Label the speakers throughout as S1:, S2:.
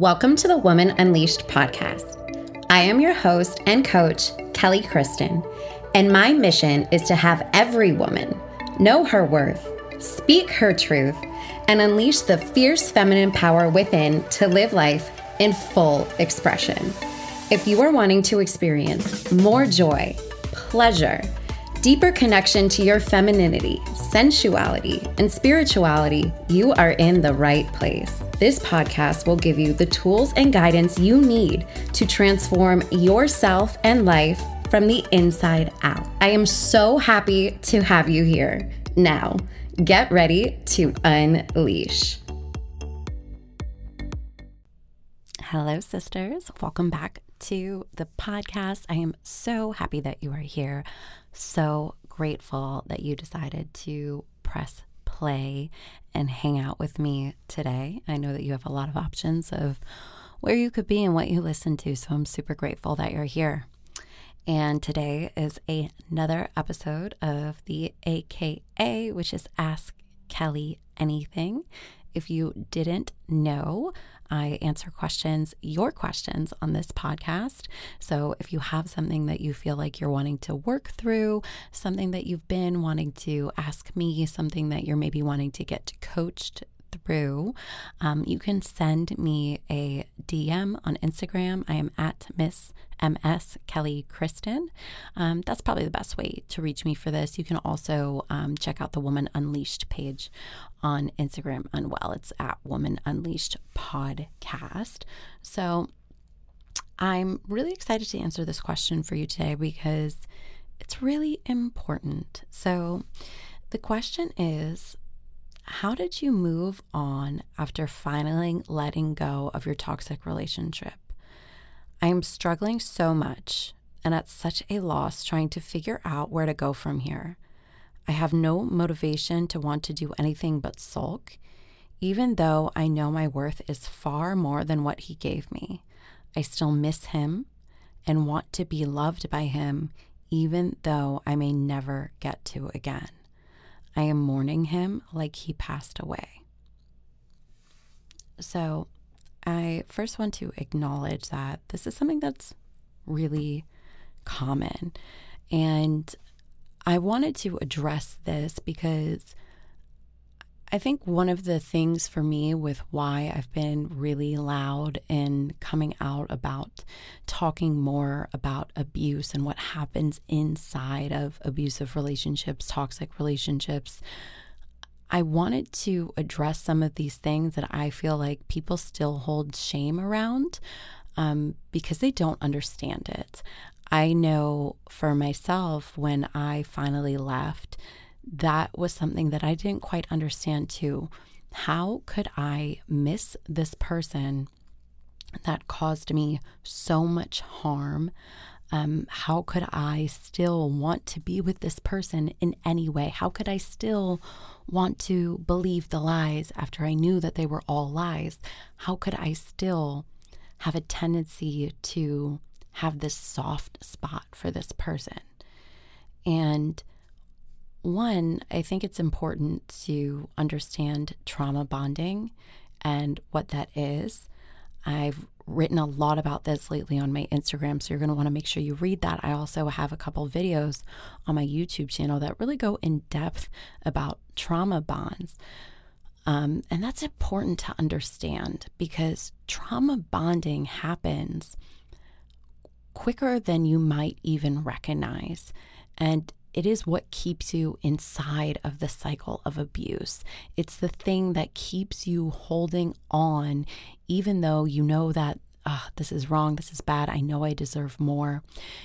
S1: Welcome to the Woman Unleashed podcast. I am your host and coach, Kelly Kristin, and my mission is to have every woman know her worth, speak her truth, and unleash the fierce feminine power within to live life in full expression. If you are wanting to experience more joy, pleasure, deeper connection to your femininity, sensuality, and spirituality, you are in the right place. This podcast will give you the tools and guidance you need to transform yourself and life from the inside out. I am so happy to have you here. Now, get ready to unleash. Hello, sisters. Welcome back to the podcast. I am so happy that you are here so grateful that you decided to press play and hang out with me today. I know that you have a lot of options of where you could be and what you listen to, so I'm super grateful that you're here. And today is a, another episode of the AKA, which is Ask Kelly Anything. If you didn't know, I answer questions, your questions on this podcast. So if you have something that you feel like you're wanting to work through, something that you've been wanting to ask me, something that you're maybe wanting to get coached through, um, you can send me a DM on Instagram. I am at Miss MS Kelly Kristin. Um, that's probably the best way to reach me for this. You can also um, check out the Woman Unleashed page on Instagram and well, it's at Woman Unleashed Podcast. So I'm really excited to answer this question for you today because it's really important. So the question is how did you move on after finally letting go of your toxic relationship? I am struggling so much and at such a loss trying to figure out where to go from here. I have no motivation to want to do anything but sulk, even though I know my worth is far more than what he gave me. I still miss him and want to be loved by him, even though I may never get to again. I am mourning him like he passed away. So, I first want to acknowledge that this is something that's really common. And I wanted to address this because I think one of the things for me with why I've been really loud in coming out about talking more about abuse and what happens inside of abusive relationships, toxic relationships, I wanted to address some of these things that I feel like people still hold shame around um, because they don't understand it. I know for myself when I finally left that was something that I didn't quite understand too. How could I miss this person that caused me so much harm? Um, how could I still want to be with this person in any way? How could I still want to believe the lies after I knew that they were all lies? How could I still have a tendency to have this soft spot for this person? And one, I think it's important to understand trauma bonding and what that is. I've written a lot about this lately on my Instagram, so you're going to want to make sure you read that. I also have a couple videos on my YouTube channel that really go in depth about trauma bonds. Um, and that's important to understand because trauma bonding happens quicker than you might even recognize. And it is what keeps you inside of the cycle of abuse. It's the thing that keeps you holding on, even though you know that oh, this is wrong, this is bad, I know I deserve more.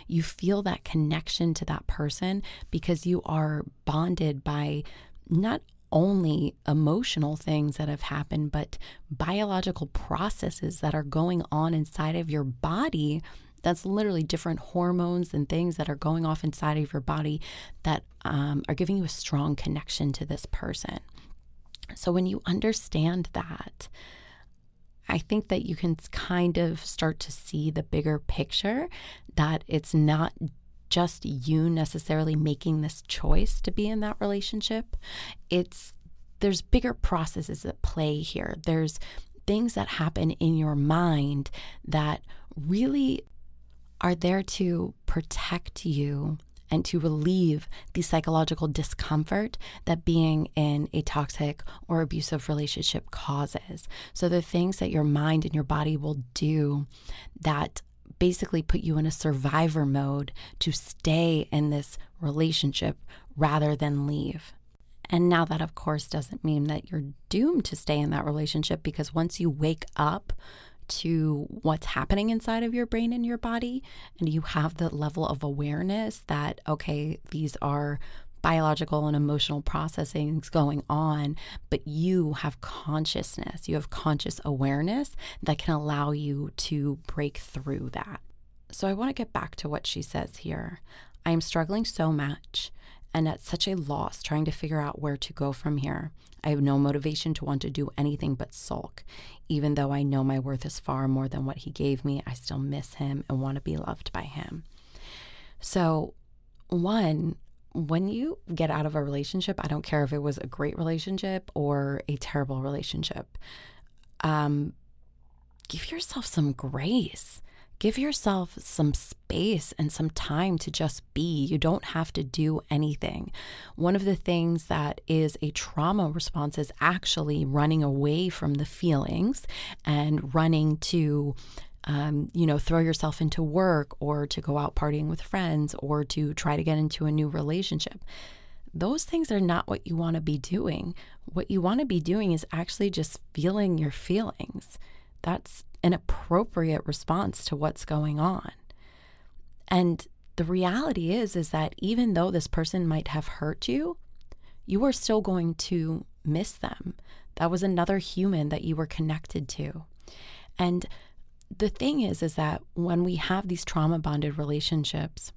S1: You feel that connection to that person because you are bonded by not only emotional things that have happened, but biological processes that are going on inside of your body that's literally different hormones and things that are going off inside of your body that um, are giving you a strong connection to this person. So when you understand that, I think that you can kind of start to see the bigger picture that it's not just you necessarily making this choice to be in that relationship. It's there's bigger processes at play here. There's things that happen in your mind that really are there to protect you and to relieve the psychological discomfort that being in a toxic or abusive relationship causes. So, the things that your mind and your body will do that basically put you in a survivor mode to stay in this relationship rather than leave. And now that, of course, doesn't mean that you're doomed to stay in that relationship because once you wake up to what's happening inside of your brain and your body, and you have the level of awareness that, okay, these are biological and emotional processings going on, but you have consciousness, you have conscious awareness that can allow you to break through that. So I want to get back to what she says here. I am struggling so much and at such a loss trying to figure out where to go from here. I have no motivation to want to do anything but sulk. Even though I know my worth is far more than what he gave me, I still miss him and want to be loved by him. So, one, when you get out of a relationship, I don't care if it was a great relationship or a terrible relationship, um, give yourself some grace give yourself some space and some time to just be. You don't have to do anything. One of the things that is a trauma response is actually running away from the feelings and running to um, you know, throw yourself into work or to go out partying with friends or to try to get into a new relationship. Those things are not what you want to be doing. What you want to be doing is actually just feeling your feelings. That's an appropriate response to what's going on. And the reality is is that even though this person might have hurt you, you are still going to miss them. That was another human that you were connected to. And the thing is is that when we have these trauma bonded relationships,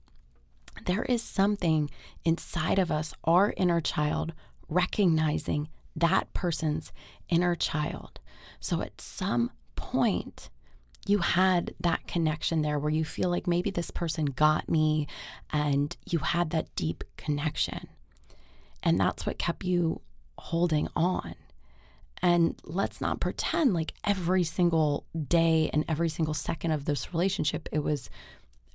S1: there is something inside of us, our inner child, recognizing that person's inner child. So at some point, you had that connection there where you feel like maybe this person got me and you had that deep connection. And that's what kept you holding on. And let's not pretend like every single day and every single second of this relationship, it was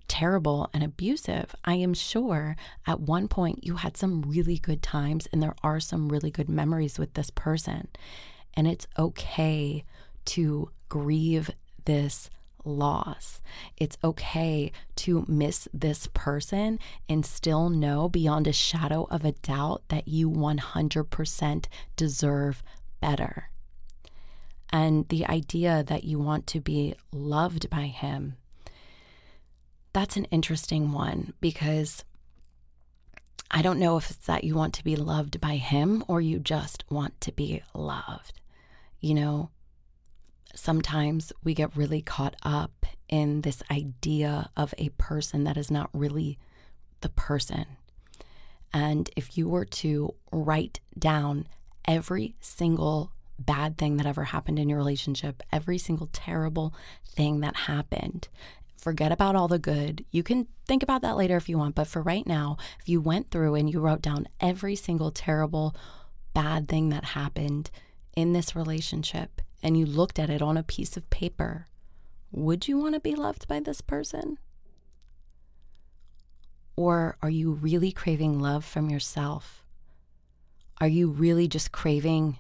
S1: terrible and abusive. I am sure at one point you had some really good times and there are some really good memories with this person. And it's okay to grieve this loss. It's okay to miss this person and still know beyond a shadow of a doubt that you 100% deserve better. And the idea that you want to be loved by him, that's an interesting one because I don't know if it's that you want to be loved by him or you just want to be loved. You know, sometimes we get really caught up in this idea of a person that is not really the person. And if you were to write down every single bad thing that ever happened in your relationship, every single terrible thing that happened, forget about all the good. You can think about that later if you want, but for right now, if you went through and you wrote down every single terrible, bad thing that happened in this relationship, and you looked at it on a piece of paper, would you want to be loved by this person? Or are you really craving love from yourself? Are you really just craving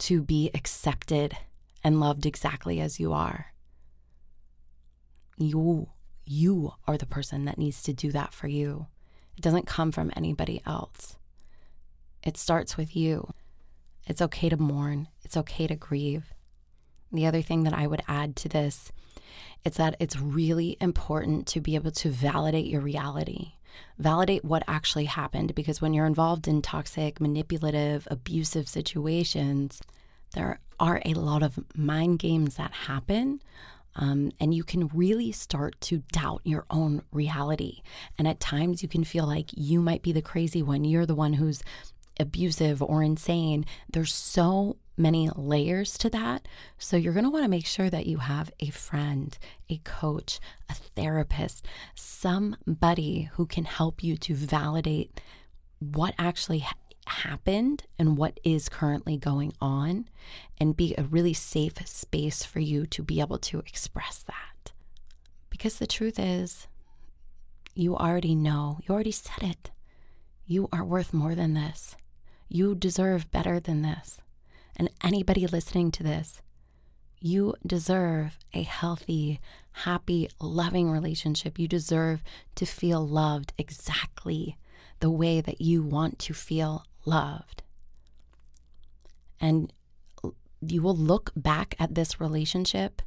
S1: to be accepted and loved exactly as you are? You you are the person that needs to do that for you. It doesn't come from anybody else. It starts with you. It's okay to mourn, it's okay to grieve. The other thing that I would add to this is that it's really important to be able to validate your reality. Validate what actually happened because when you're involved in toxic, manipulative, abusive situations, there are a lot of mind games that happen um, and you can really start to doubt your own reality. And at times, you can feel like you might be the crazy one. You're the one who's abusive or insane. There's so many layers to that. So you're going to want to make sure that you have a friend, a coach, a therapist, somebody who can help you to validate what actually ha- happened and what is currently going on and be a really safe space for you to be able to express that. Because the truth is, you already know, you already said it. You are worth more than this. You deserve better than this. And anybody listening to this, you deserve a healthy, happy, loving relationship. You deserve to feel loved exactly the way that you want to feel loved. And you will look back at this relationship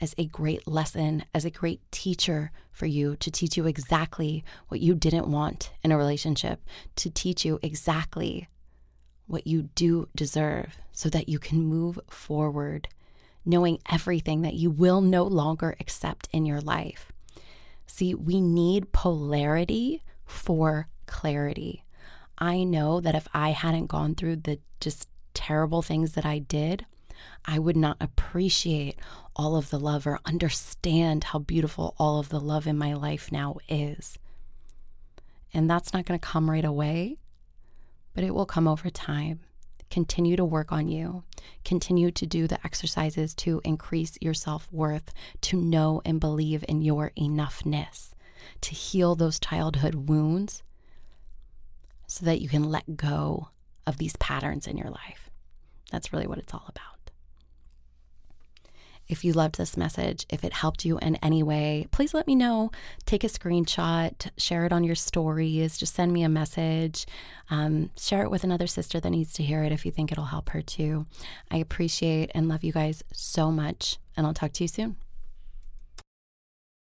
S1: as a great lesson, as a great teacher for you to teach you exactly what you didn't want in a relationship, to teach you exactly what you do deserve so that you can move forward, knowing everything that you will no longer accept in your life. See, we need polarity for clarity. I know that if I hadn't gone through the just terrible things that I did, I would not appreciate all of the love or understand how beautiful all of the love in my life now is. And that's not going to come right away, but it will come over time. Continue to work on you. Continue to do the exercises to increase your self worth, to know and believe in your enoughness, to heal those childhood wounds so that you can let go of these patterns in your life. That's really what it's all about. If you loved this message, if it helped you in any way, please let me know. Take a screenshot, share it on your stories, just send me a message. Um, share it with another sister that needs to hear it if you think it'll help her too. I appreciate and love you guys so much, and I'll talk to you soon.